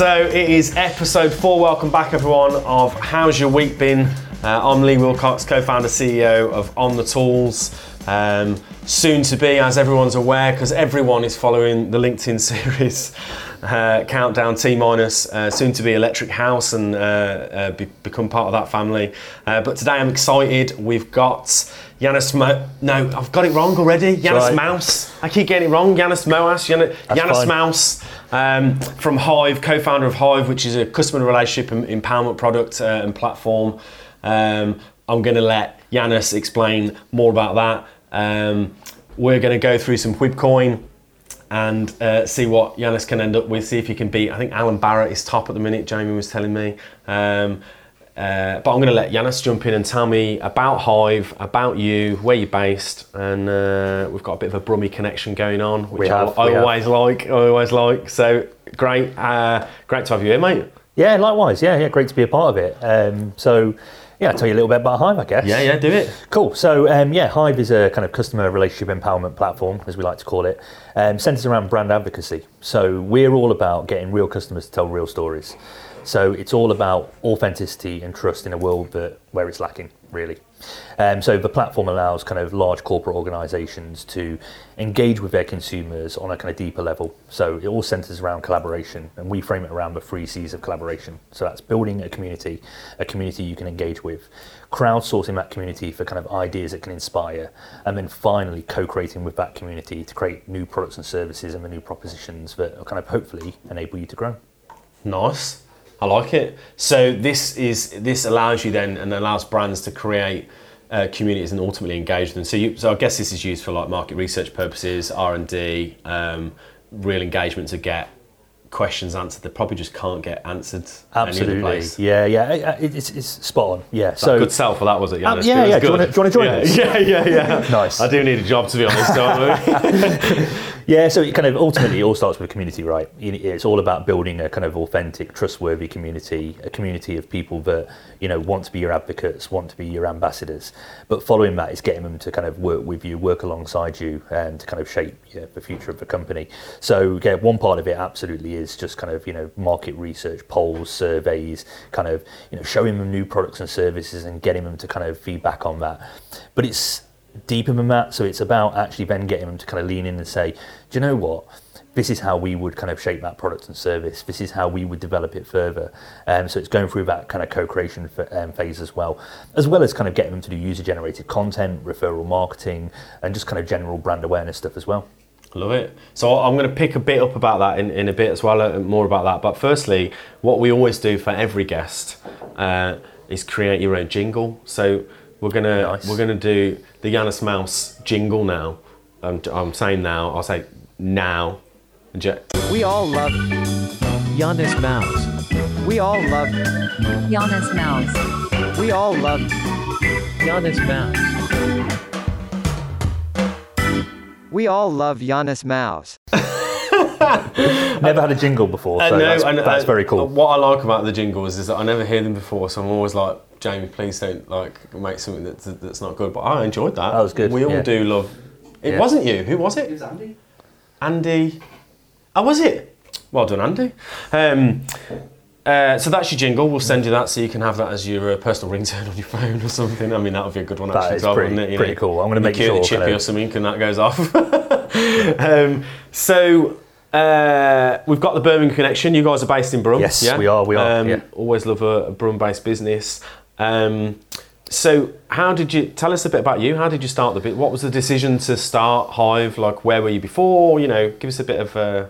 So it is episode four. Welcome back, everyone. Of how's your week been? Uh, I'm Lee Wilcox, co-founder, CEO of On the Tools. Um, soon to be, as everyone's aware, because everyone is following the LinkedIn series. Uh, countdown T minus, uh, soon to be Electric House, and uh, uh, be- become part of that family. Uh, but today I'm excited. We've got Yanis Mo. No, I've got it wrong already. Yanis right. Mouse. I keep getting it wrong. Yanis Moas. Yan- Yanis. Mouse um, from Hive, co-founder of Hive, which is a customer relationship and empowerment product uh, and platform. Um, I'm going to let Yanis explain more about that. Um, we're going to go through some Whibcoin and uh, see what Yanis can end up with. See if he can beat. I think Alan Barrett is top at the minute. Jamie was telling me. Um, uh, but I'm going to let Yanis jump in and tell me about Hive, about you, where you're based, and uh, we've got a bit of a Brummy connection going on, which have, I, I we have. always like. I always like. So great, uh, great to have you here, mate. Yeah, likewise. Yeah, yeah, great to be a part of it. Um, so, yeah, I'll tell you a little bit about Hive, I guess. Yeah, yeah, do it. Cool. So, um, yeah, Hive is a kind of customer relationship empowerment platform, as we like to call it, um, centers around brand advocacy. So, we're all about getting real customers to tell real stories. So, it's all about authenticity and trust in a world that where it's lacking, really. Um, so, the platform allows kind of large corporate organizations to engage with their consumers on a kind of deeper level. So, it all centers around collaboration, and we frame it around the three C's of collaboration. So, that's building a community, a community you can engage with, crowdsourcing that community for kind of ideas that can inspire, and then finally co creating with that community to create new products and services and the new propositions that are kind of hopefully enable you to grow. Nice. I like it. So this is this allows you then and allows brands to create uh, communities and ultimately engage them. So you, so I guess this is used for like market research purposes, R and D, um, real engagement to get questions answered that probably just can't get answered Absolutely. Yeah, yeah. It- it- It's, it's spot on. Yeah. So, Good sell for that was it? Um, yeah, It was yeah. Do you good. do you wanna join yeah, us? Yeah, yeah, yeah. Nice. I do need a job to be honest, don't we? Yeah, so it kind of ultimately it all starts with community, right? It's all about building a kind of authentic, trustworthy community, a community of people that you know want to be your advocates, want to be your ambassadors. But following that is getting them to kind of work with you, work alongside you, and to kind of shape yeah, the future of the company. So yeah, one part of it absolutely is just kind of you know market research, polls, surveys, kind of you know showing them new products and services and getting them to kind of feedback on that. But it's deeper than that. So it's about actually then getting them to kind of lean in and say, do you know what? This is how we would kind of shape that product and service. This is how we would develop it further. Um, so it's going through that kind of co-creation f- um, phase as well, as well as kind of getting them to do user-generated content, referral marketing, and just kind of general brand awareness stuff as well. Love it. So I'm going to pick a bit up about that in, in a bit as well, uh, more about that. But firstly, what we always do for every guest uh, is create your own jingle. So we're gonna Nice. we're gonna do the Yanis Mouse jingle now. I'm, I'm saying now. I'll say now. We all love Giannis Mouse. We all love Giannis Mouse. we all love Giannis Mouse. We all love Giannis Mouse. Never had a jingle before, so Uh, no, that's, and, that's very cool. What I like about the jingles is that I never hear them before, so I'm always like, Jamie, please don't like make something that's that's not good. But I enjoyed that. That was good, We all yeah. do love. It Yeah. wasn't you. Who was it? It was Andy. Andy. Oh, was it? Well done, Andy. Um, uh, so that's your jingle. We'll send you that so you can have that as your uh, personal ringtone on your phone or something. I mean, that would be a good one That actually. is well, pretty- wouldn't it? Pretty know, cool. I'm gonna make cue sure chippy kind of- or something, and that goes off. um, so uh, we've got the Birmingham connection. You guys are based in Brum. Yes, yeah? we are, we are, Um, yeah. Always love a, a Brum-based business. Um, so, how did you tell us a bit about you? How did you start the bit? What was the decision to start Hive? Like, where were you before? You know, give us a bit of uh,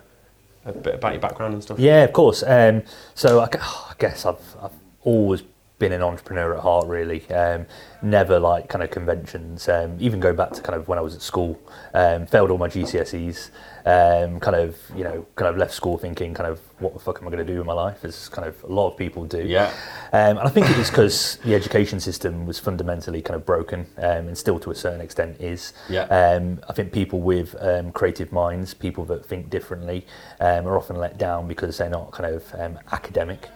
a bit about your background and stuff. Yeah, of course. Um, so I, gu- I guess I've, I've always been an entrepreneur at heart, really. Um, never like kind of conventions. Um, even going back to kind of when I was at school, um, failed all my GCSEs. Um, kind of, you know, kind of left school thinking, kind of, what the fuck am I going to do with my life? As kind of a lot of people do. Yeah. Um, and I think it was because the education system was fundamentally kind of broken, um, and still to a certain extent is. Yeah. Um, I think people with um, creative minds, people that think differently, um, are often let down because they're not kind of um, academic.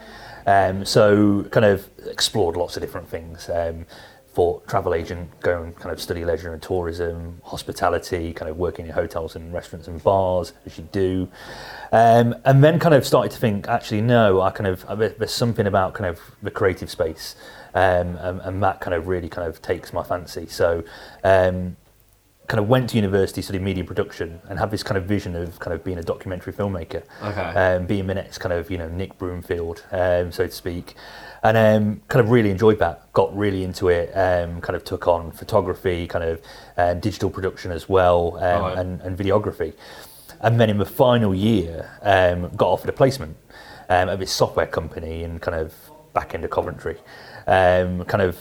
Um, so, kind of explored lots of different things. For travel agent, go and kind of study leisure and tourism, hospitality, kind of working in hotels and restaurants and bars as you do, um, and then kind of started to think, actually, no, I kind of there's something about kind of the creative space, um, and, and that kind of really kind of takes my fancy. So. Um, kind of went to university, studied media production, and had this kind of vision of kind of being a documentary filmmaker. Okay. Um, being the next kind of you know Nick Broomfield, um, so to speak, and um, kind of really enjoyed that. Got really into it. Um, kind of took on photography, kind of um, digital production as well, um, Right. and, and videography. And then in the final year, um, got offered a placement um, at this software company in kind of back end of Coventry. Um, kind of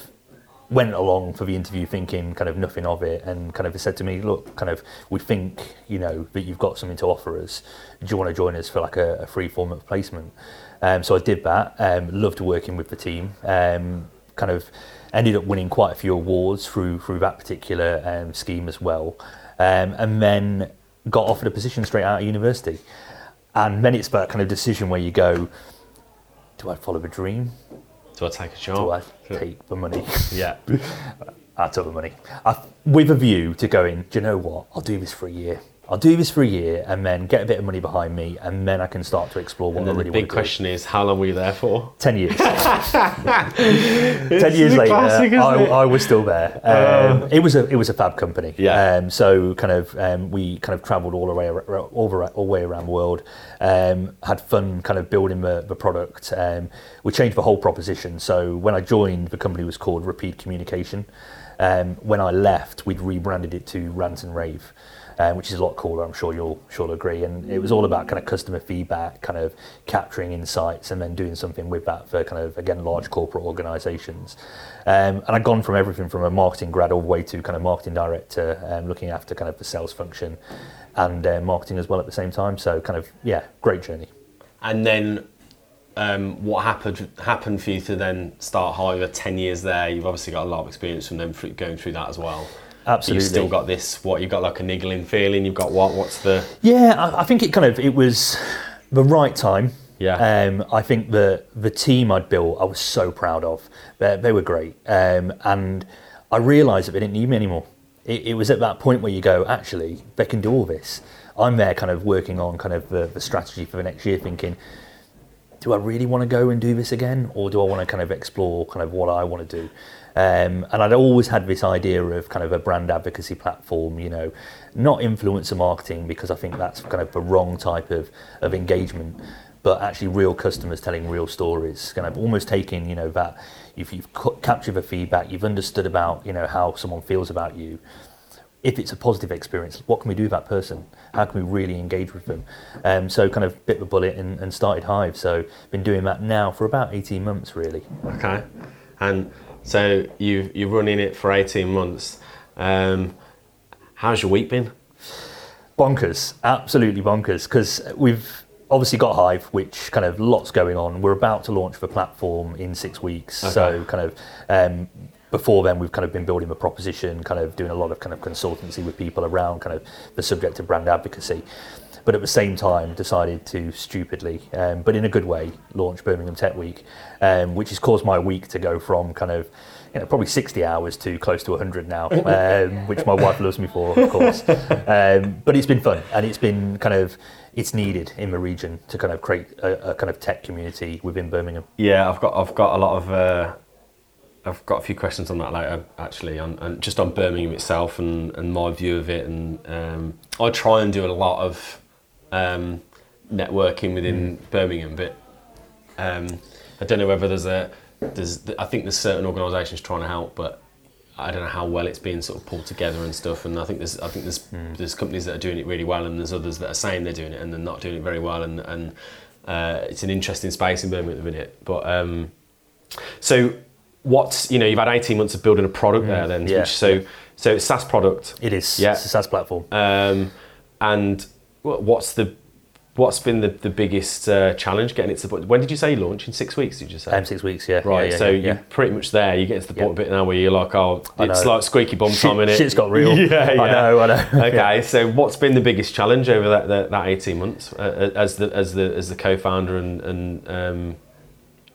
went along for the interview thinking kind of nothing of it and kind of said to me, look, kind of we think, you know, that you've got something to offer us. Do you want to join us for like a, a free form of placement? Um, so I did that. Um, loved working with the team. Um, kind of ended up winning quite a few awards through through that particular um, scheme as well. Um, and then got offered a position straight out of university. And then it's that kind of decision where you go, do I follow the dream? Do I take a Do I take the money? Yeah. I took the money. I, with a view to going, do you know what? I'll do this for a year. I'll do this for a year and then get a bit of money behind me and then I can start to explore what And I really the big want to question is, how long were you there for? 10 years. 10 years later, classic, I. I was still there. Um, it was a it was a fab company. Yeah. Um, so kind of um, we kind of travelled all the way all the, all the way around the world. Um, had fun kind of building the, the product. Um, we changed the whole proposition. So when I joined, the company was called Rapide Communication. Um, when I left, we'd rebranded it to Rant and Rave. Um, which is a lot cooler, I'm sure you'll sure agree. And it was all about kind of customer feedback, kind of capturing insights, and then doing something with that for kind of again large corporate organisations. Um, and I'd gone from everything from a marketing grad all the way to kind of marketing director, um, looking after kind of the sales function and uh, marketing as well at the same time. So kind of yeah, great journey. And then, um, what happened happened for you to then start Hive? Ten years there. You've obviously got a lot of experience from them going through that as well. Absolutely. You've still got this. What you've got like a niggling feeling. You've got what? What's the? Yeah, I, I think it kind of it was the right time. Yeah. Um, I think the the team I'd built, I was so proud of. They, they were great, um, and I realised that they didn't need me anymore. It, it was at that point where you go, actually, they can do all this. I'm there, kind of working on kind of the, the strategy for the next year, thinking, do I really want to go and do this again, or do I want to kind of explore kind of what I want to do? Um, and I'd always had this idea of kind of a brand advocacy platform, you know, not influencer marketing because I think that's kind of the wrong type of, of engagement, but actually real customers telling real stories, kind of almost taking, you know, that if you've captured the feedback, you've understood about, you know, how someone feels about you, if it's a positive experience, what can we do with that person? How can we really engage with them? Um, so kind of bit the bullet and, and started Hive. So been doing that now for about 18 months really. Okay. And so you've you're running it for eighteen months. Um, how's your week been? Bonkers, absolutely bonkers, because we've obviously got Hive, which kind of lots going on. We're about to launch the platform in six weeks. So kind of um, before then, we've kind of been building a proposition, kind of doing a lot of kind of consultancy with people around kind of the subject of brand advocacy. But at the same time, decided to stupidly, um, but in a good way, launch Birmingham Tech Week, um, which has caused my week to go from kind of you know, probably 60 hours to close to 100 now, um, which my wife loves me for, of course. Um, but it's been fun and it's been kind of, it's needed in the region to kind of create a, a kind of tech community within Birmingham. Yeah, I've got I've got a lot of uh, I've got a few questions on that later actually, on, on just on Birmingham itself and, and my view of it. And um, I try and do a lot of um, networking within Birmingham, but um, I don't know whether there's a there's I think there's certain organisations trying to help, but I don't know how well it's being sort of pulled together and stuff. And I think there's I think there's there's companies that are doing it really well, and there's others that are saying they're doing it and they're not doing it very well. And and uh, it's an interesting space in Birmingham at the minute. But um, so what's you know you've had 18 months of building a product there then, yeah, which, so so it's SaaS product. It is, Yeah. it's a SaaS platform. Um, and what's the what's been the, the biggest uh, challenge getting it to the point? When did you say you launch? In six weeks, did you say? Um, six weeks, yeah. Right, yeah, yeah, so you're pretty much there. You get to the point bit now where you're like, oh, it's like squeaky bum time in it. Shit's got real. yeah, yeah. I know, I know. okay, so what's been the biggest challenge over that that, that 18 months uh, as the as the as the co-founder and and um,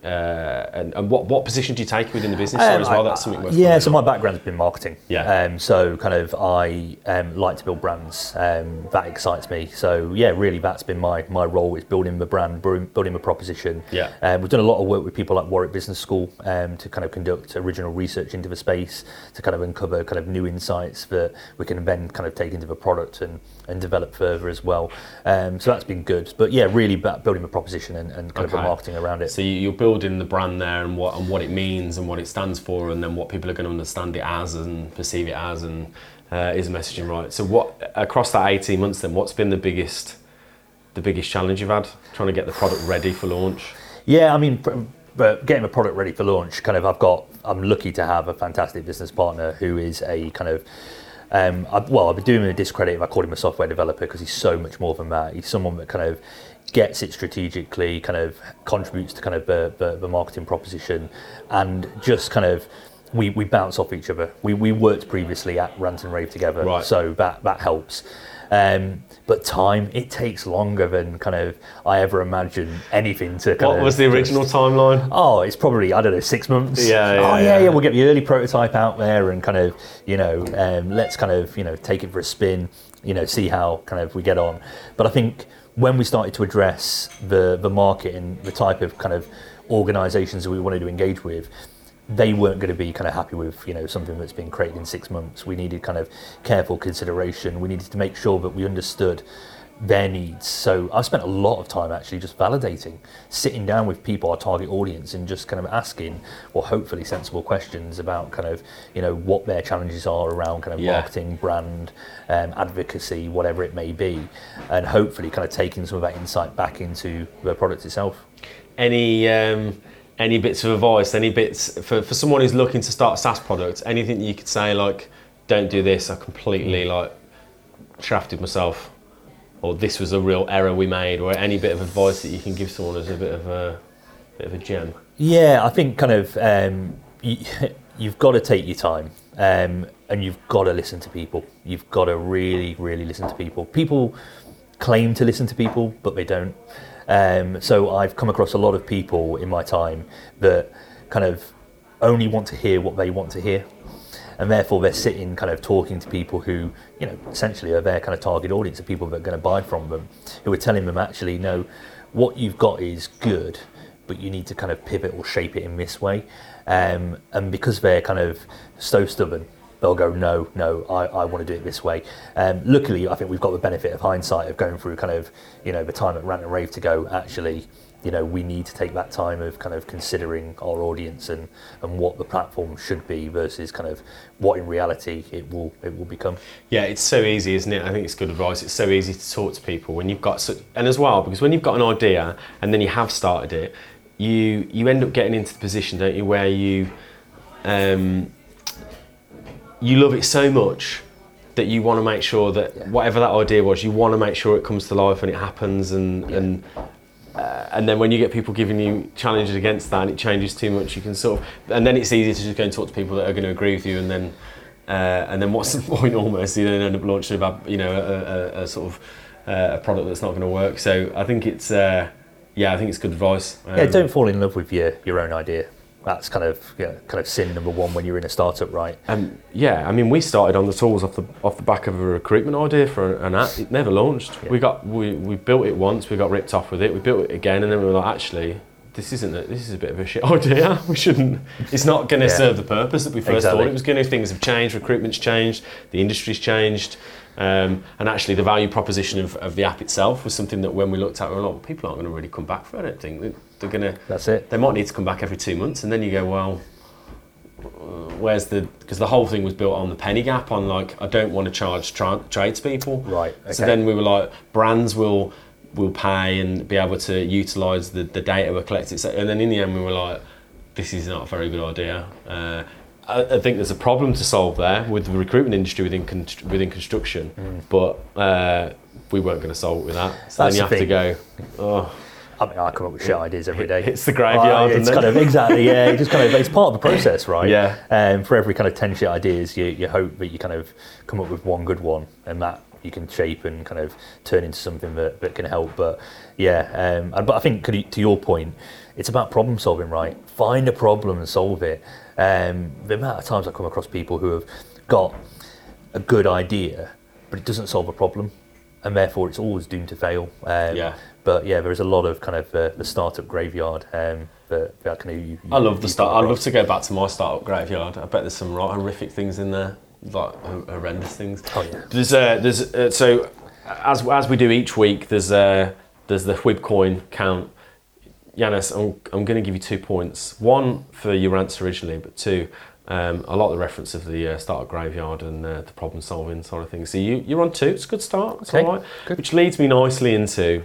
uh, and, and what, what position do you take within the business Um, as well? I- That's something worth Yeah, so out. my background's been marketing. Yeah. Um, so kind of I um, like to build brands. Um, that excites me. So yeah, really, that's been my my role is building the brand, building the proposition. Yeah. Um, we've done a lot of work with people like Warwick Business School um, to kind of conduct original research into the space to kind of uncover kind of new insights that we can then kind of take into the product and, and develop further as well. Um, so that's been good. But yeah, really building the proposition and, and kind of the marketing around it. So you- you're building the brand there and what and what it means and what it stands for, and then what people are going to understand it as and perceive it as, and uh, is messaging right. So what across that 18 months, then what's been the biggest the biggest challenge you've had trying to get the product ready for launch? Yeah, I mean, but getting a product ready for launch, kind of, I've got, I'm lucky to have a fantastic business partner who is a kind of, um, I, well, I've be doing him a discredit if I call him a software developer because he's so much more than that. He's someone that kind of gets it strategically, kind of contributes to kind of the, the, the marketing proposition, and just kind of. We, we bounce off each other. We, we worked previously at Rant and Rave together, Right. so that that helps. Um, but time, it takes longer than kind of I ever imagined anything to. Kind What of was the just- original timeline? Oh, it's probably I don't know six months. Yeah, yeah, oh yeah, yeah. yeah. We'll get the early prototype out there and kind of you know um, let's kind of you know take it for a spin. You know, see how kind of we get on. But I think when we started to address the the market and the type of kind of organisations that we wanted to engage with, they weren't going to be kind of happy with you know something that's been created in six months. We needed kind of careful consideration. We needed to make sure that we understood their needs. So I've spent a lot of time actually just validating, sitting down with people, our target audience, and just kind of asking, well, hopefully sensible questions about kind of you know what their challenges are around kind of Yeah. marketing, brand, um, advocacy, whatever it may be, and hopefully kind of taking some of that insight back into the product itself. Any um, any bits of advice? Any bits for, for someone who's looking to start a SaaS product? Anything you could say like, don't do this. I completely like shafted myself, or this was a real error we made, or any bit of advice that you can give someone as a bit of a bit of a gem. Yeah, I think kind of um, you, you've got to take your time um, and you've got to listen to people. You've got to really, really listen to people. People claim to listen to people, but they don't. Um, so I've come across a lot of people in my time that kind of only want to hear what they want to hear. And therefore, they're sitting kind of talking to people who, you know, essentially are their kind of target audience, of people that are going to buy from them, who are telling them actually, no, what you've got is good, but you need to kind of pivot or shape it in this way. Um, and because they're kind of so stubborn, they'll go, no, no, I, I want to do it this way. Um, luckily, I think we've got the benefit of hindsight of going through kind of, you know, the time at Rant and Rave to go, actually, you know, we need to take that time of kind of considering our audience and, and what the platform should be versus kind of what in reality it will it will become. Yeah, it's so easy, isn't it? I think it's good advice. It's so easy to talk to people when you've got such, and as well because when you've got an idea and then you have started it, you you end up getting into the position, don't you, where you um, you love it so much that you want to make sure that Yeah. whatever that idea was, you want to make sure it comes to life and it happens and and. Uh, and then when you get people giving you challenges against that and it changes too much, you can sort of, and then it's easier to just go and talk to people that are going to agree with you, and then, uh, and then what's the point almost? You then end up launching about, you know, a, a, a sort of uh, a product that's not going to work. So I think it's, uh, yeah, I think it's good advice. Yeah, Um, don't fall in love with your, your own idea. That's kind of you know, kind of sin number one when you're in a startup, right? Um, yeah, I mean, we started on the tools off the off the back of a recruitment idea for an app. It never launched. Yeah. We got we, we built it once. We got ripped off with it. We built it again, and then we were like, actually, this isn't. A, this is a bit of a shit idea. We shouldn't. It's not going to Yeah. serve the purpose that we first Exactly. thought it was going to. Things have changed. Recruitment's changed. The industry's changed. Um, and actually, the value proposition of, of the app itself was something that when we looked at, we were like, well, people aren't going to really come back for. it, I don't think they're going to That's it. they might need to come back every two months, and then you go, well, uh, where's the? Because the whole thing was built on the penny gap, on like I don't want to charge tra- tradespeople. Right, So then we were like, brands will will pay and be able to utilise the, the data we're collecting. So, and then in the end, we were like, this is not a very good idea. Uh, I, I think there's a problem to solve there with the recruitment industry within con- within construction, but uh, we weren't going to solve it with that. So Mm. That's then you have to go. Oh, I mean, I come up with shit ideas every day. It's the graveyard, Uh, it's kind of exactly yeah. It just kind of it's part of the process, right? Yeah. Um, for every kind of ten shit ideas, you, you hope that you kind of come up with one good one, and that you can shape and kind of turn into something that, that can help. But yeah, um, and, but I think could to your point, it's about problem solving, right? Find a problem and solve it. Um, the amount of times I come across people who have got a good idea, but it doesn't solve a problem, and therefore it's always doomed to fail. Um, Yeah. But yeah, there is a lot of kind of uh, the startup graveyard um, that, that kind of you, I love the start. I'd love to go back to my startup graveyard. I bet there's some right horrific things in there, like horrendous things. Oh, yeah. There's uh, there's uh, so as as we do each week, there's uh, there's the Whib coin count. Yanis, I'm, I'm going to give you two points. One for your answer originally, but two, um, I like the reference of the uh, startup graveyard and uh, the problem solving sort of thing. So you, you're on two. It's a good start. It's Okay, all right. good. Which leads me nicely into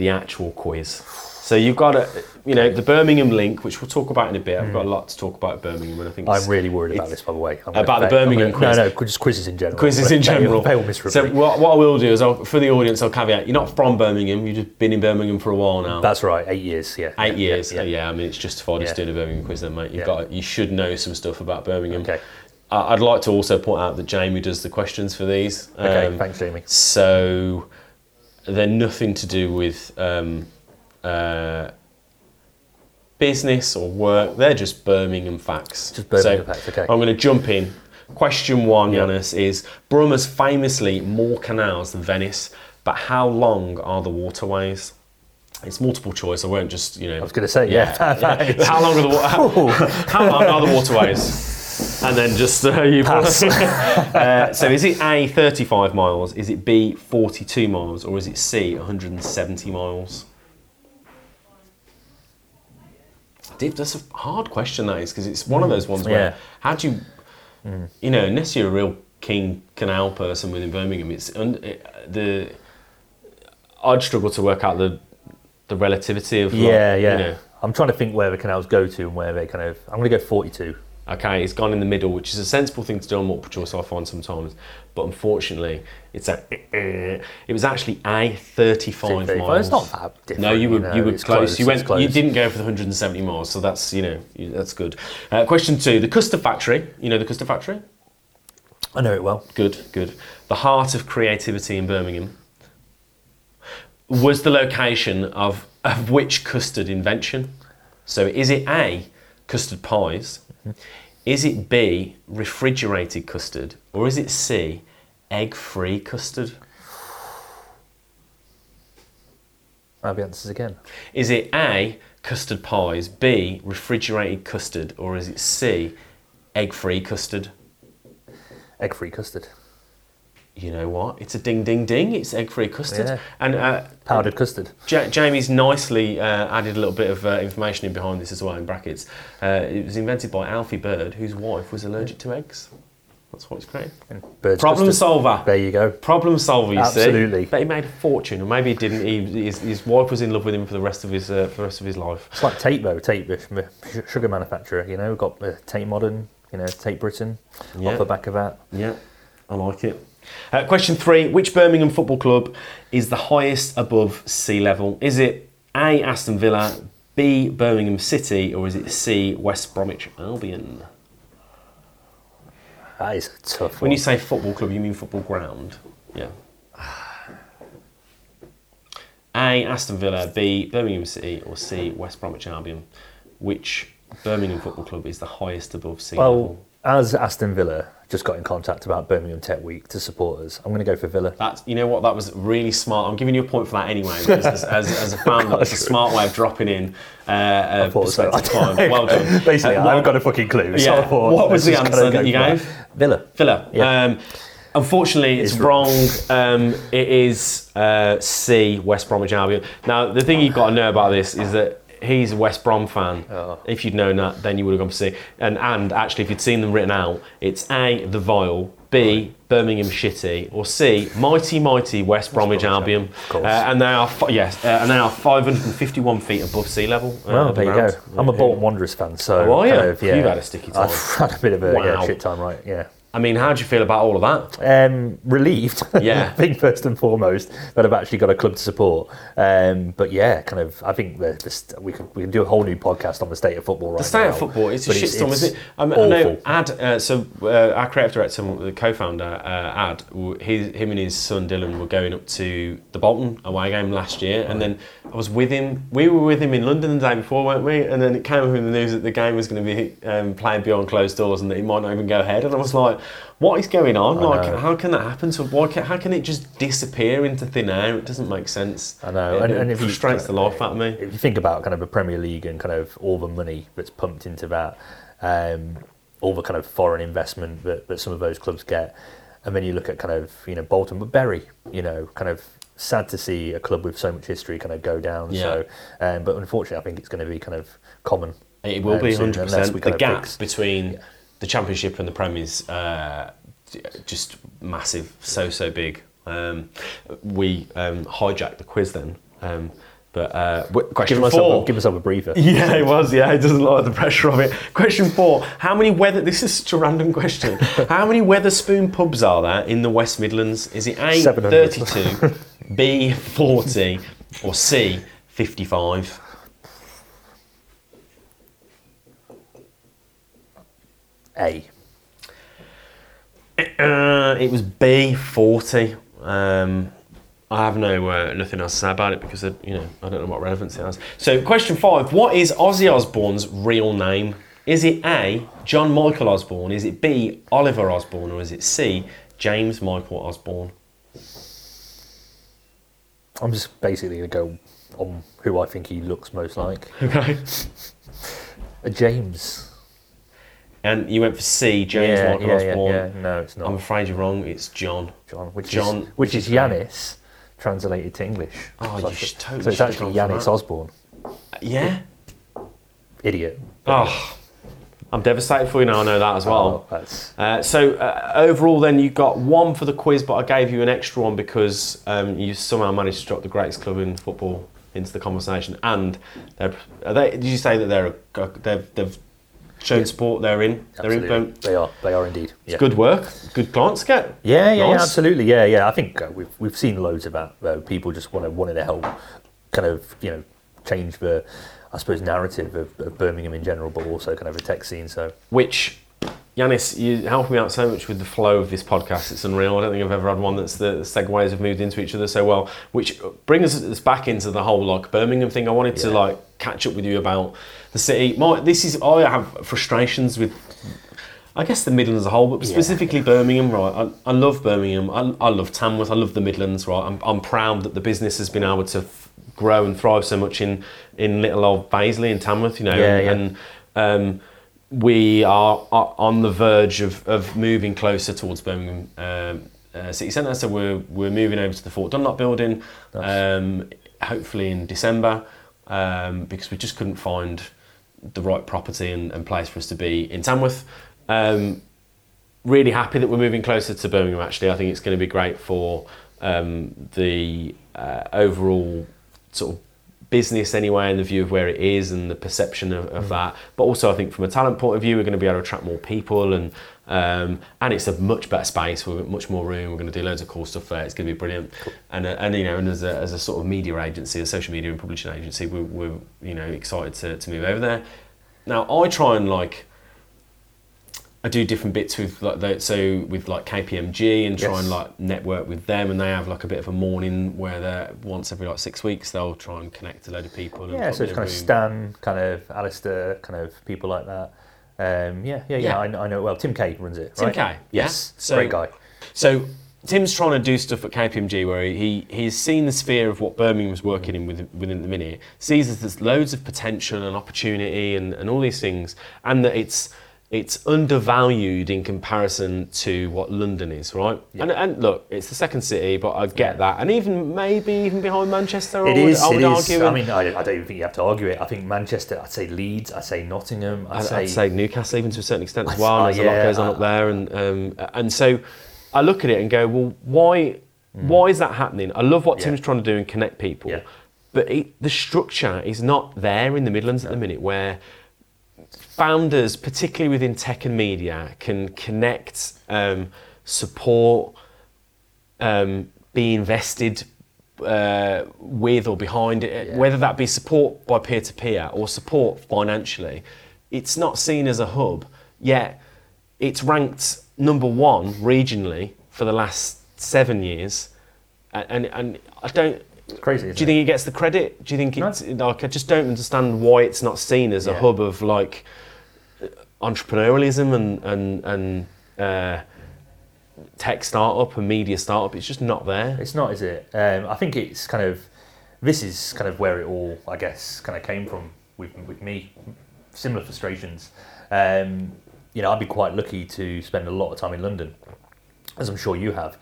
the actual quiz. So you've got a, you know, the Birmingham link, which we'll talk about in a bit. I've got a lot to talk about Birmingham, and I think I'm really worried about this, by the way. I'm About the Birmingham gonna- quiz. No, no, just quizzes in general. quizzes in general. So what, what I will do is, I'll, for the audience, I'll caveat: you're not from Birmingham. You've just been in Birmingham for a while now. That's right, eight years, yeah. Eight Yeah, years. Yeah, Yeah, I mean, it's justified us Yeah. doing a Birmingham quiz, then, mate. You've Yeah. got, you should know some stuff about Birmingham. Okay. I'd like to also point out that Jamie does the questions for these. Okay, Um, thanks, Jamie. So they're nothing to do with um, uh, business or work. They're just Birmingham facts. Just Birmingham so facts, okay. I'm going to jump in. Question one, Yeah. Yanis, is Brum has famously more canals than Venice, but how long are the waterways? It's multiple choice. I won't just you know. I was going to say, yeah. is- How long are the how, how long are the waterways? And then just uh, you Pass. uh, so is it A 35 miles? Is it B 42 miles? Or is it C 170 miles? That's a hard question that is because it's one of those ones where Yeah. how do you you know unless you're a real King Canal person within Birmingham, it's un, it, the I'd struggle to work out the the relativity of like, yeah, yeah. You know, I'm trying to think where the canals go to and where they kind of. I'm going to go 42. Okay, it's gone in the middle, which is a sensible thing to do on multiple choice. I find sometimes, but unfortunately, it's a. It was actually a thirty-five 35. miles. It's not that different, No, you were you know, you were close. close, You went. close. You didn't go for the 170 miles, so that's you know that's good. Uh, question two: the Custard Factory. You know the Custard Factory. I know it well. Good, good. The heart of creativity in Birmingham was the location of, of which custard invention? So is it A, custard pies? Is it B, refrigerated custard? Or is it C, egg free custard? I'll be answers again. Is it A, custard pies, B, refrigerated custard? Or is it C, egg free custard? Egg free custard. You know what? It's a ding ding ding. It's egg free custard. Yeah. And uh, Powdered custard. Ja- Jamie's nicely uh, added a little bit of uh, information in behind this as well in brackets. Uh, it was invented by Alfie Bird, whose wife was allergic to eggs. That's what it's bird's Problem custard. solver. There you go. Problem solver, you Absolutely. see. But he made a fortune, or maybe he didn't. He, his, his wife was in love with him for the rest of his uh, for the rest of his life. It's like Tate though. Tate, sugar manufacturer. You know, we've got uh, Tate Modern. You know, Tate Britain. Yeah. Off the back of that. Yeah, I like it. Uh, question three: Which Birmingham football club is the highest above sea level? Is it A. Aston Villa, B. Birmingham City, or is it C. West Bromwich Albion? That is a tough When one. you say football club, you mean football ground. Yeah. A. Aston Villa, B. Birmingham City, or C. West Bromwich Albion. Which Birmingham football club is the highest above sea well, level? as Aston Villa just got in contact about Birmingham Tech Week to support us, I'm going to go for Villa. That's you know what that was really smart. I'm giving you a point for that anyway because as, as, as a founder, that's a smart way of dropping in uh, a thought so. client. Well done. Basically, Uh, I haven't got a fucking clue. so Yeah. What was the answer that you gave? Villa. Villa. Yeah. Um, unfortunately, it's It's wrong. Um, it is uh, C, West Bromwich Albion. Now, the thing you've got to know about this is that he's a West Brom fan. Oh. If you'd known that, then you would have gone for C. And, and actually, if you'd seen them written out, it's A, The Vile, B, Birmingham Shitty, or C, Mighty Mighty West Bromwich Albion. Albion, of course. Uh, and they are, fi- yes, uh, and they are 551 feet above sea level. uh, Well, there you go. I'm a Bolton Wanderers fan, so Oh, are you? of, yeah, You've had a sticky time. I've had a bit of a Wow. yeah, shit time, right? Yeah. I mean, how do you feel about all of that? Um, relieved. Yeah. I think first and foremost that I've actually got a club to support. Um, but yeah, kind of. I think the, the st- we could we can do a whole new podcast on the state of football right The state now. of football, it's a shitstorm, it's isn't it? Um, I know awful. Ad, uh, so uh, our creative director, the co-founder, uh, Ad, him and his son Dylan were going up to the Bolton away game last year, and then I was with him. We were with him in London the day before, weren't we? And then it came up in the news that the game was going to be um, played behind closed doors, and that he might not even go ahead. And I was like, "What is going on? like, how can that happen? So why? Can, how can it just disappear into thin air? It doesn't make sense. I know, It, and, it and if you- frustrates the life out of me. If you think about kind of a Premier League and kind of all the money that's pumped into that, um, all the kind of foreign investment that, that some of those clubs get, and then you look at kind of you know Bolton, but Bury, you know, kind of sad to see a club with so much history kind of go down. So, um, but unfortunately, I think it's going to be kind of common. It will um, be soon, hundred unless percent. we The kind gap between the championship and the Prem is uh, just massive, so so big. Um, we um, hijacked the quiz then, um, but uh, question Give myself, four. a, give myself a breather. yeah, it was. Yeah, it doesn't like the pressure of it. Question four: How many weather? This is such a random question. How many Wetherspoon pubs are there in the West Midlands? Is it A 700. thirty-two, B forty, or C fifty-five? A. Uh, it was B forty. Um, I have no uh, nothing else to say about it because uh, you know I don't know what relevance it has. So, question five: What is Ozzy Osbourne's real name? Is it A. John Michael Osbourne? Is it B. Oliver Osbourne? Or is it C. James Michael Osbourne? I'm just basically going to go on who I think he looks most like. Okay. A James. And you went for C. James yeah, Michael yeah, yeah, Osbourne. yeah. No, it's not. I'm afraid you're wrong. It's John. John, which John- is which is Yanis translated to English. Oh, so you it's- should totally so it's actually Yanis. Osbourne. Yeah. Idiot. Oh, I'm devastated for you now. I know that as well. Oh, Uh, so uh, overall, then you got one for the quiz, but I gave you an extra one because um, you somehow managed to drop the greatest club in football into the conversation. And they're, are they, did you say that they're they've, they've shown support? They're in. They're in. They are. They are indeed. Yeah. Good work. Good clients get. Yeah, yeah, yeah, Nice. absolutely. Yeah, yeah. I think uh, we've we've seen loads of that. Uh, people just want to wanting to help, kind of you know, change the, I suppose, narrative of, of Birmingham in general, but also kind of the tech scene. So Which, Yanis, you help me out so much with the flow of this podcast. It's unreal. I don't think I've ever had one that's the segues have moved into each other so well. Which brings us back into the whole like Birmingham thing. I wanted to like catch up with you about the city. My this is I have frustrations with. I guess the Midlands as a whole, but Yeah. specifically Birmingham, right? I, I love Birmingham. I, I love Tamworth. I love the Midlands, right? I'm, I'm proud that the business has been able to f- grow and thrive so much in, in little old Paisley and Tamworth, you know. Yeah, yeah. and um, we are, are on the verge of, of moving closer towards Birmingham um, uh, city centre. So we're, we're moving over to the Fort Dunlop building, um, hopefully in December, um, because we just couldn't find the right property and, and place for us to be in Tamworth. Um, really happy that we're moving closer to Birmingham. Actually, I think it's going to be great for um, the uh, overall sort of business anyway, and the view of where it is and the perception of, of that. But also, I think from a talent point of view, we're going to be able to attract more people, and um, and it's a much better space. We've got much more room. We're going to do loads of cool stuff there. It's going to be brilliant. And uh, and you know, and as a, as a sort of media agency, a social media and publishing agency, we're, we're you know excited to, to move over there. Now, I try and like. I do different bits with like the, so with like KPMG and try Yes. and like network with them, and they have like a bit of a morning where they once every like six weeks they'll try and connect a load of people. And yeah, so it's kind of. Stan, kind of Alistair, kind of people like that. Um, yeah, yeah, yeah. Yeah. I, know- I know. Well, Tim Kay runs it. Tim right? Kay, yeah. Yes, So- great guy. So Tim's trying to do stuff at KPMG where he he's seen the sphere of what Birmingham's working in within, within the minute, sees that there's loads of potential and opportunity and, and all these things, and that it's it's undervalued in comparison to what London is, right? And, and look, it's the second city, but I get that, and even maybe even behind Manchester, I would, is. I would it argue. I mean, I, I don't even think you have to argue it. I think Manchester. I'd say Leeds. I'd say Nottingham. I'd, I'd, say, I'd say Newcastle even to a certain extent as well. There's a lot yeah, goes on up there, and um, and so I look at it and go, well, why why is that happening? I love what Mm. Yeah. Tim's trying to do and connect people, Yeah. but it, the structure is not there in the Midlands at the minute where founders, particularly within tech and media, can connect, um, support, um, be invested uh, with or behind it, Yeah. whether that be support by peer to peer or support financially. It's not seen as a hub, yet it's ranked number one regionally for the last seven years. A- And, and I don't. It's crazy. Do you think it gets the credit? Do you think No. it's like I just don't understand why it's not seen as a hub of like entrepreneurialism and and and uh, tech startup and media startup? It's just not there. It's not, is it? Um, I think it's kind of this is kind of where it all, I guess, kind of came from with with me. Similar frustrations. Um, you know, I've been quite lucky to spend a lot of time in London, as I'm sure you have.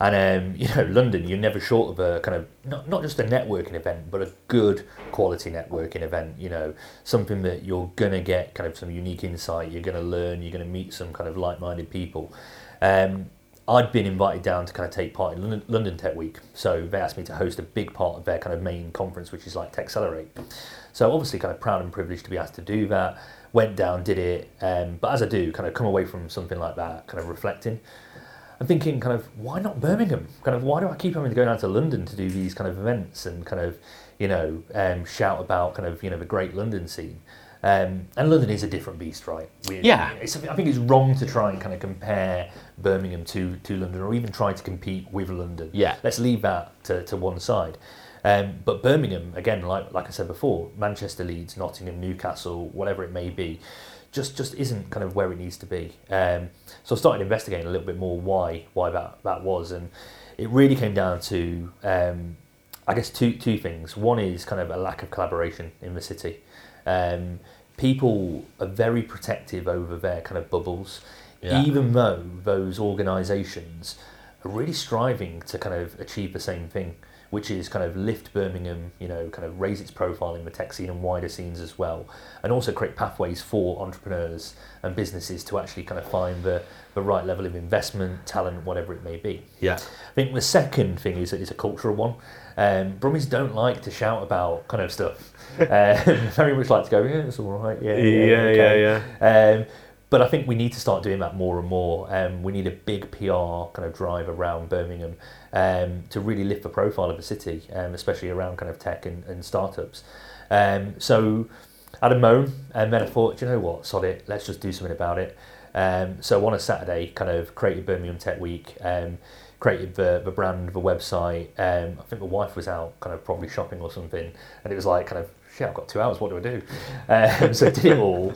And um, you know, London, you're never short of a kind of not not just a networking event, but a good quality networking event. You know, something that you're gonna get kind of some unique insight. You're gonna learn. You're gonna meet some kind of like-minded people. Um, I'd been invited down to kind of take part in London, Tech Week, so they asked me to host a big part of their kind of main conference, which is like Tech Techcelerate. So obviously, kind of proud and privileged to be asked to do that. Went down, did it, um, but as I do, kind of come away from something like that, kind of reflecting. I'm thinking, kind of, why not Birmingham? Kind of, why do I keep having to go down to London to do these kind of events and kind of, you know, um, shout about kind of, you know, the great London scene? Um, and London is a different beast, right? We, Yeah. It's, I think it's wrong to try and kind of compare Birmingham to, to London or even try to compete with London. Yeah. Let's leave that to, to one side. Um, but Birmingham, again, like, like I said before, Manchester, Leeds, Nottingham, Newcastle, whatever it may be, just just isn't kind of where it needs to be. Um, so I started investigating a little bit more why why that, that was, and it really came down to um, I guess two two things. One is kind of a lack of collaboration in the city. Um, people are very protective over their kind of bubbles, Yeah. even though those organisations are really striving to kind of achieve the same thing, which is kind of lift Birmingham, you know, kind of raise its profile in the tech scene and wider scenes as well, and also create pathways for entrepreneurs and businesses to actually kind of find the, the right level of investment, talent, whatever it may be. Yeah. I think the second thing is is a cultural one. Um, Brummies don't like to shout about kind of stuff. Um, very much like to go, yeah, it's all right, yeah, yeah, Yeah, okay." yeah, Um, but I think we need to start doing that more and more. Um, we need a big PR kind of drive around Birmingham um, to really lift the profile of the city, um, especially around kind of tech and, and startups. Um, so I had a moan, and then I thought, "Do you know what, sod it, let's just do something about it. Um, so on a Saturday, kind of created Birmingham Tech Week, um, created the, the brand, the website. Um, I think my wife was out kind of probably shopping or something, and it was like kind of, shit, I've got two hours, what do I do? Um, so did it all.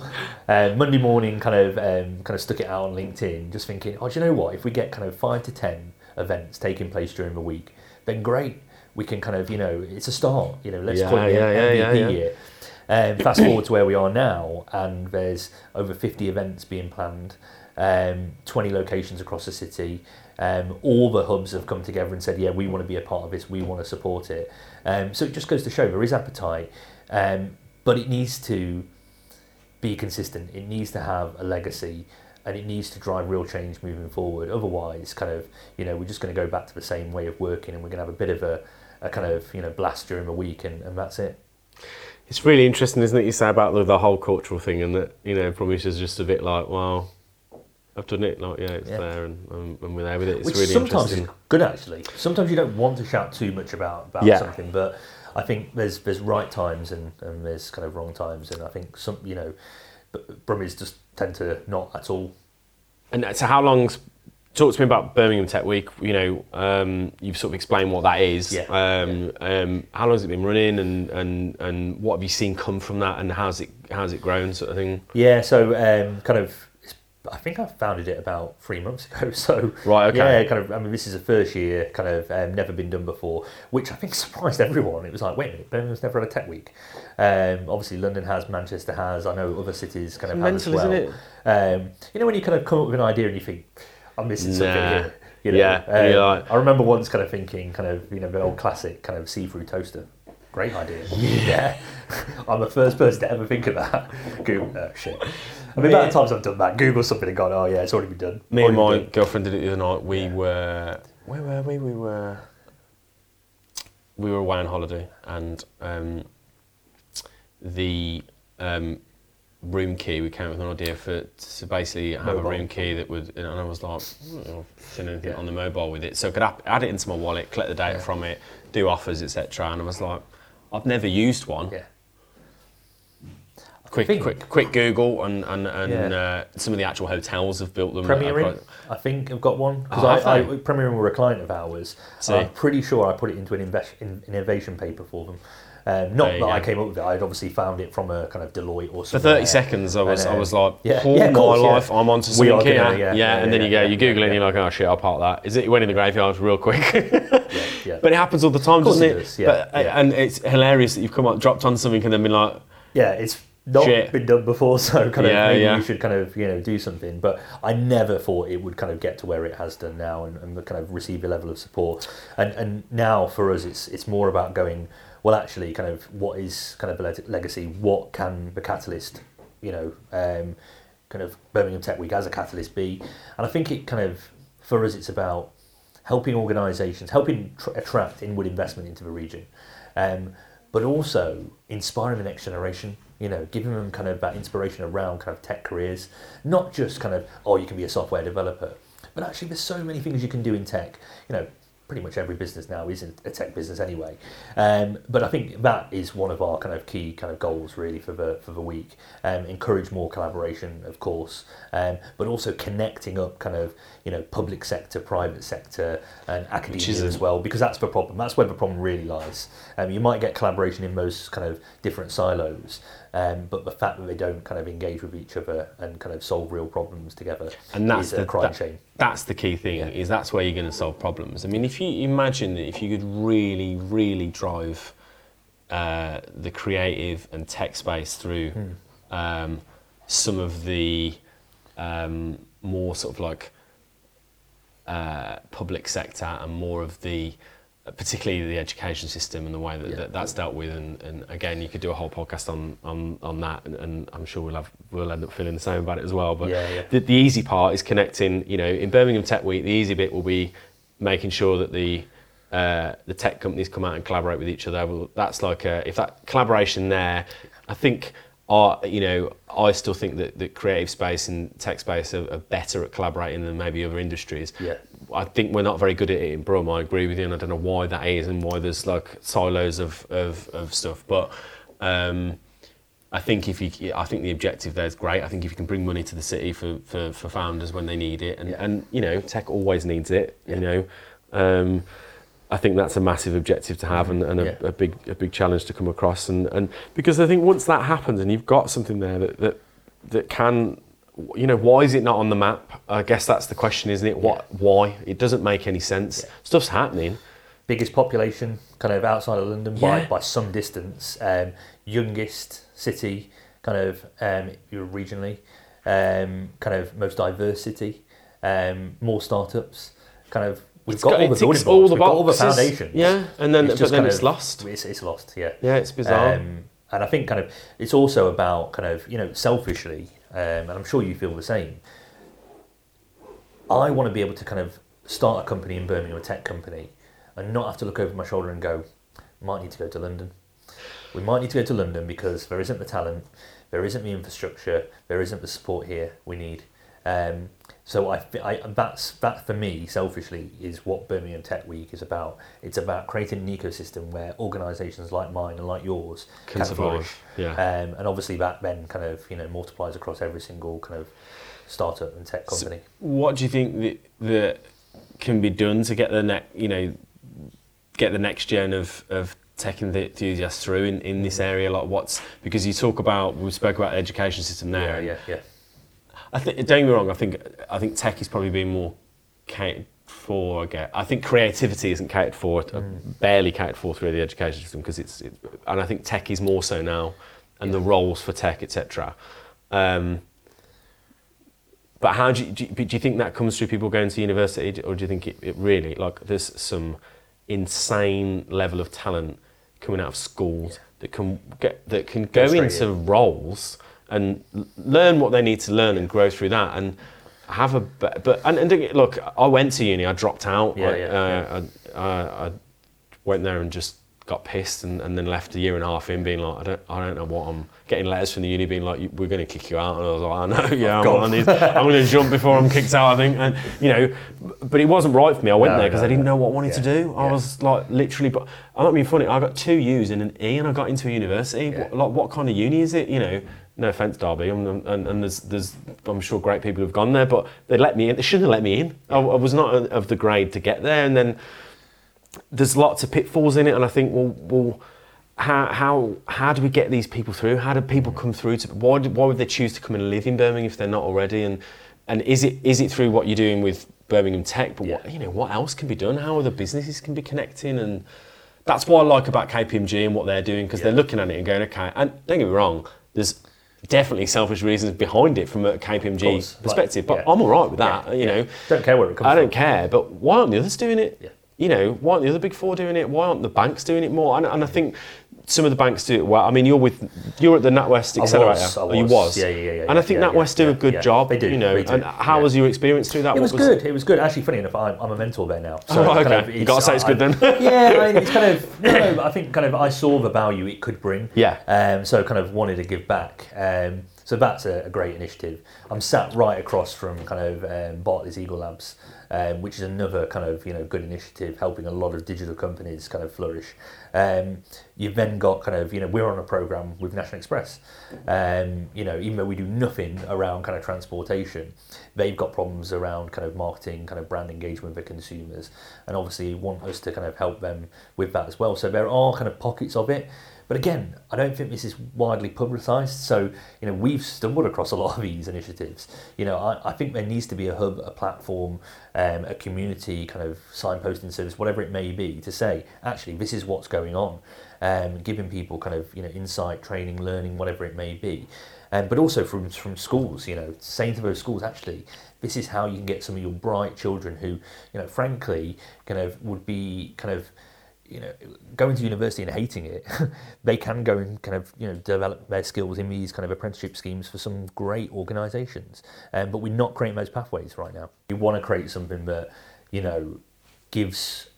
Um, Monday morning, kind of um, kind of stuck it out on LinkedIn, just thinking, oh, do you know what? If we get kind of five to ten events taking place during the week, then great. We can kind of, you know, it's a start. You know, let's Yeah, call it yeah, MVP yeah, yeah. year. Um, fast forward to where we are now, and there's over 50 events being planned, um, 20 locations across the city. Um, all the hubs have come together and said, "Yeah, we want to be a part of this. We want to support it." Um, so it just goes to show there is appetite, um, but it needs to be consistent. It needs to have a legacy, and it needs to drive real change moving forward. Otherwise, kind of, you know, we're just going to go back to the same way of working, and we're going to have a bit of a, a kind of, you know, blast during the week, and, and that's it. It's really interesting, isn't it? You say about the, the whole cultural thing, and that you know, Brummies is just a bit like, well, I've done it. Like, yeah, it's Yeah. there, and, and, and we're there with it. It's Which really sometimes interesting. is good actually. Sometimes you don't want to shout too much about, about Yeah. something, but I think there's there's right times and, and there's kind of wrong times, and I think some you know, Brummies just tend to not at all. And so, how long's talk to me about Birmingham Tech Week? You know, um, you've sort of explained what that is. Yeah, Um, Um, how long has it been running, and, and, and what have you seen come from that, and how's it how's it grown, sort of thing? Yeah, so um, kind of. I think I founded it about three months ago. So Right, okay. yeah, kind of. I mean, this is the first year, kind of um, never been done before, which I think surprised everyone. It was like, wait a minute, Birmingham's never had a tech week. Um, obviously, London has, Manchester has. I know other cities kind of have mental, as well. isn't Um, you know when you kind of come up with an idea and you think, I'm missing something here. You know? Yeah, Um, like- I remember once kind of thinking, kind of, you know, the old classic kind of see-through toaster. Great idea. yeah. I'm the first person to ever think of that. Google, oh shit. I mean, about the times I've done that, Google something and gone, oh yeah, it's already been done. Me and my been girlfriend did it the other night. We Yeah. were where were we? We were we were away on holiday, and um, the um, room key. We came up with an idea for to basically have Mobile. a room key that would, and I was like, oh, anything Yeah. on the mobile with it, so I could add, add it into my wallet, collect the data Yeah. from it, do offers, etc. And I was like, I've never used one. Yeah. Quick, think- quick, quick Google, and and, and Yeah. uh, some of the actual hotels have built them. Premier Inn, I think I've got one because Oh, have I, I. Premier Inn were a client of ours. I'm pretty sure I put it into an invest, in, innovation paper for them. Um, not that I came up with it. I'd obviously found it from a kind of Deloitte or something. For. 30 seconds, I was, And, I uh, was like, yeah, all yeah, of my course, yeah. life, I'm onto something here. gonna- yeah, yeah, and then you go, you Google it, and you're like, oh shit, I'll park that. Is it? You went in the graveyard real quick. but it happens all the time, doesn't it it? does, but, uh. And it's hilarious that you've come up, dropped on something, and then been like, yeah, it's not Shit. been done before, so kind of Yeah, maybe yeah. we should kind of you know do something. But I never thought it would kind of get to where it has done now and, and kind of receive a level of support. And and now for us, it's it's more about going well. Actually, kind of what is kind of a legacy? What can the catalyst, you know, um, kind of Birmingham Tech Week as a catalyst be? And I think it kind of for us, it's about helping organisations, helping tr- attract inward investment into the region, um, but also inspiring the next generation. You know, giving them kind of that inspiration around kind of tech careers, not just kind of oh you can be a software developer, but actually there's so many things you can do in tech. You know, pretty much every business now is a tech business anyway. Um, but I think that is one of our kind of key kind of goals really for the for the week. Um, encourage more collaboration, of course, um, but also connecting up kind of you know public sector, private sector, and academia as well, because that's the problem. That's where the problem really lies. Um, you might get collaboration in most kind of different silos, um, but the fact that they don't kind of engage with each other and kind of solve real problems together and that's is the a crying that- shame. That's the key thing. Yeah. Is that's where you're going to solve problems. I mean, if you imagine that if you could really, really drive uh, the creative and tech space through Hmm. um, some of the um, more sort of like uh, public sector and more of the particularly the education system and the way that, Yeah. that that's dealt with and, and again you could do a whole podcast on on, on that and, and I'm sure we'll have we'll end up feeling the same about it as well but Yeah, yeah. The, the easy part is connecting you know in Birmingham Tech Week the easy bit will be making sure that the uh, the tech companies come out and collaborate with each other well, that's like a, if that collaboration there I think are you know I still think that the creative space and tech space are, are better at collaborating than maybe other industries Yeah. I think we're not very good at it in Brum. I agree with you, and I don't know why that is, and why there's like silos of of, of stuff. But um, I think if you, I think the objective there is great. I think if you can bring money to the city for, for, for founders when they need it, and, Yeah. and you know, tech always needs it. Yeah. You know, um, I think that's a massive objective to have, and, and a, Yeah. a big a big challenge to come across. And, and because I think once that happens, and you've got something there that that, that can you know, why is it not on the map? I guess that's the question, isn't it? What, why? It doesn't make any sense. Yeah. Stuff's happening. biggest population kind of outside of London by, Yeah. by some distance, um, youngest city kind of um, regionally, um, kind of most diversity. um, more startups, kind of. We've got, got- all the building blocks, all the we've got all the foundations. Yeah, and then- but just then kind it's of- lost. It's, it's lost, yeah. Yeah, it's bizarre. Um, and I think kind of it's also about kind of you know selfishly, um, and I'm sure you feel the same. I want to be able to kind of start a company in Birmingham, a tech company, and not have to look over my shoulder and go, might need to go to London. We might need to go to London because there isn't the talent, there isn't the infrastructure, there isn't the support here we need. Um, so I, I that's that for me selfishly is what Birmingham Tech Week is about. It's about creating an ecosystem where organisations like mine and like yours Can can, flourish. yeah. Um, and obviously that then kind of you know multiplies across every single kind of startup and tech company. What do you think that, that can be done to get the next, you know, get the next gen of, of tech enthusiasts through in, in this area? Like, what's because you talk about we spoke about the education system there. yeah, yeah, yeah. I think don't get me wrong. I think I think tech is probably being more catered for. I get. I think creativity isn't catered for, Mm. barely catered for through the education system because it's, it's. And I think tech is more so now, and the roles for tech, etc. Um, but how do you, do you, do you think that comes through people going to university, or do you think it, it really like there's some insane level of talent coming out of schools that can get that can go into roles and learn what they need to learn and grow through that and have a but and, and look I went to uni I dropped out Yeah, I, yeah, uh, I, I, I went there and just got pissed and, and then left a year and a half in being like, I don't, I don't know what I'm getting letters from the uni being like, we're going to kick you out. And I was like, I know, yeah, I'm, on these, I'm going to jump before I'm kicked out, I think. And, you know, but it wasn't right for me. I went No, there because no, I didn't no. know what I wanted to do. I yeah. was like, literally, but I'm not being funny. I got two U's and an E and I got into a university. Yeah. What, like, what kind of uni is it? You know, no offense, Derby, I'm, and, and there's, there's, I'm sure great people who've gone there, but they let me in. They shouldn't have let me in. I, I was not of the grade to get there. And then there's lots of pitfalls in it, and I think, well, well, how how how do we get these people through? How do people come through to? Why do, why would they choose to come and live in Birmingham if they're not already? And and is it is it through what you're doing with Birmingham Tech? But what you know, what else can be done? How other businesses can be connecting? And that's what I like about KPMG and what they're doing because they're looking at it and going, okay. And don't get me wrong, there's definitely selfish reasons behind it from a KPMG course. Like, perspective, but yeah. I'm all right with that. Yeah, you know, Don't care where it comes I don't from. care, but why aren't the others doing it? Yeah. You know, why aren't the other big four doing it? Why aren't the banks doing it more? And, and I think some of the banks do it well. I mean, you're with you're at the NatWest I Accelerator. was, I Oh, you was. was. Yeah, yeah, yeah, And I think yeah, NatWest yeah, do a good yeah. job. They do, You know, do, and how was your experience through that? It was What good. It was good. Actually, funny enough, I'm, I'm a mentor there now. Oh, right, kind okay. of You gotta say it's good then. yeah, I mean, it's kind of no, I think kind of I saw the value it could bring. Yeah. Um, so kind of wanted to give back. Um, so that's a, a great initiative. I'm sat right across from kind of um, Barclays Eagle Labs, um, which is another kind of you know good initiative, helping a lot of digital companies kind of flourish. Um, you've then got kind of you know we're on a program with National Express. Um, you know even though we do nothing around kind of transportation, they've got problems around kind of marketing, kind of brand engagement with consumers, and obviously want us to kind of help them with that as well. So there are kind of pockets of it. But again, I don't think this is widely publicised. So, you know, we've stumbled across a lot of these initiatives. You know, I, I think there needs to be a hub, a platform, um, a community kind of signposting service, whatever it may be, to say, actually, this is what's going on. Um, giving people kind of, you know, insight, training, learning, whatever it may be. Um, but also from, from schools, you know, saying to those schools, actually, this is how you can get some of your bright children who, you know, frankly, kind of would be kind of, you know, going to university and hating it, they can go and kind of, you know, develop their skills in these kind of apprenticeship schemes for some great organisations. Um, but we're not creating those pathways right now. We want to create something that, you know, gives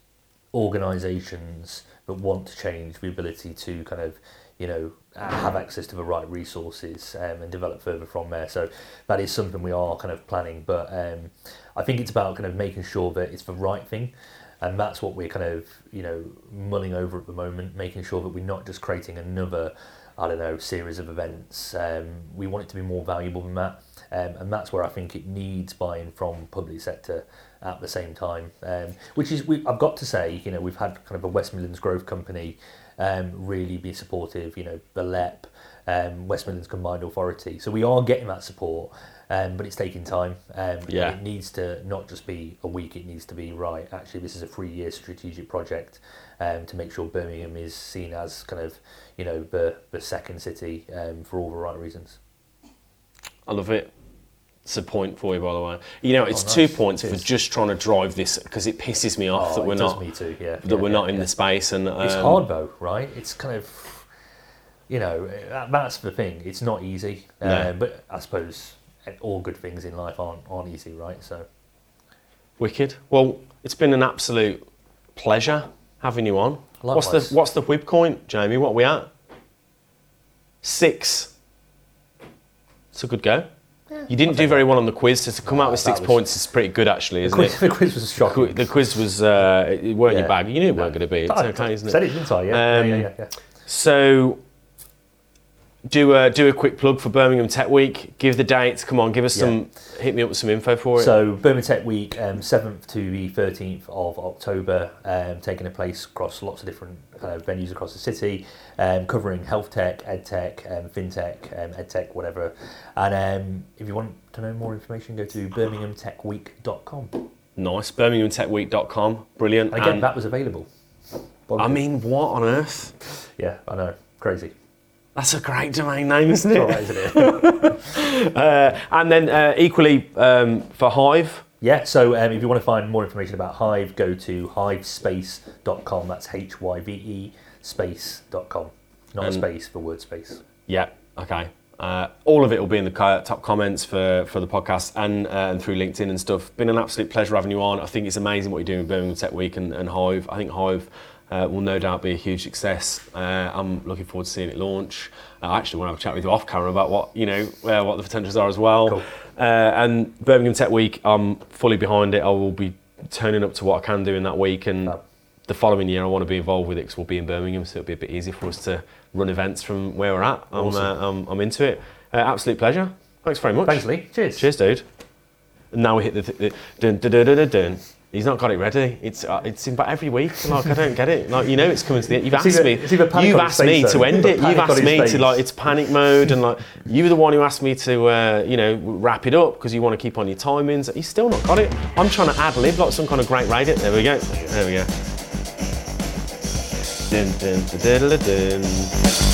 organisations that want to change the ability to kind of, you know, have access to the right resources um, and develop further from there. So that is something we are kind of planning. But um, I think it's about kind of making sure that it's the right thing and that's what we're kind of you know mulling over at the moment making sure that we're not just creating another i don't know series of events. Um, we want it to be more valuable than that. Um, and that's where i think it needs buy-in from public sector at the same time. Um, which is we, i've got to say you know we've had kind of a west midlands growth company um, really be supportive you know the lep um, west midlands combined authority. So we are getting that support um, but it's taking time. Um, Yeah. It needs to not just be a week, it needs to be right. Actually, this is a three year strategic project um, to make sure Birmingham is seen as kind of, you know, the, the second city um, for all the right reasons. I love it. It's a point for you, by the way. You know, it's Oh, nice. two points for just trying to drive this because it pisses me off Oh, that we're not me too, yeah, that yeah, we're yeah, not in yeah. the space and um, It's hard though, right? It's kind of, you know, that, that's the thing. It's not easy. No. Uh, but I suppose all good things in life aren't, aren't easy, right? So, Wicked. Well, it's been an absolute pleasure having you on. What's the what's the whip coin, Jamie? What are we at? Six. It's a good go. you didn't do very well on the quiz, so to come out with six was- points is pretty good, actually, isn't quiz, it? the quiz was Qu- shocking. The quiz was uh, it weren't your Yeah. bag. You knew it weren't going to be. It's I okay, isn't it? Said it, didn't I? Yeah. Um, yeah, yeah, yeah. So, do a do a quick plug for Birmingham Tech Week. Give the dates. Come on, give us some. Hit me up with some info for it. So Birmingham Tech Week, um, 7th to the 13th of October, um, taking place across lots of different of venues across the city, um, covering health tech, ed tech, um, fintech, um, ed tech, whatever. And um, if you want to know more information, go to birminghamtechweek.com. nice. BirminghamTechWeek.com. Brilliant. And again, And- that was available. I mean, what on earth? yeah, I know, crazy. That's a great domain name, isn't it? all right, isn't it? Uh, and then uh, equally um, for Hyve. Yeah, so um, if you want to find more information about Hyve, go to hyvespace.com. That's H Y V E space.com. Not a And- space for word space. Yeah. Okay. Uh, all of it will be in the top comments for, for the podcast and, uh, and through LinkedIn and stuff. Been an absolute pleasure having you on. I think it's amazing what you're doing with Birmingham Tech Week and, and Hyve. I think Hyve uh, will no doubt be a huge success. Uh, I'm looking forward to seeing it launch. I actually want to have a chat with you off camera about what you know uh, what the potentials are as well. Cool. Uh, and Birmingham Tech Week, I'm fully behind it. I will be turning up to what I can do in that week, and the following year I want to be involved with it because we'll be in Birmingham, so it'll be a bit easier for us to run events from where we're at. I'm, Awesome. uh, I'm, I'm into it. Uh, absolute pleasure. Thanks very much. Thanks, Lee. Cheers. Cheers, dude. And now we hit the, th- the dun, dun, dun, dun, dun, dun. He's not got it ready. It's uh, it's in about every week. Like I don't get it. Like you know, it's coming to the end. You've asked either- me. You've asked me face, to end it. You've asked me to like it's panic mode, and like you're the one who asked me to uh, you know wrap it up because you want to keep on your timings. He's still not got it. I'm trying to ad lib like some kind of great radio. There we go. There we go. Dun, dun.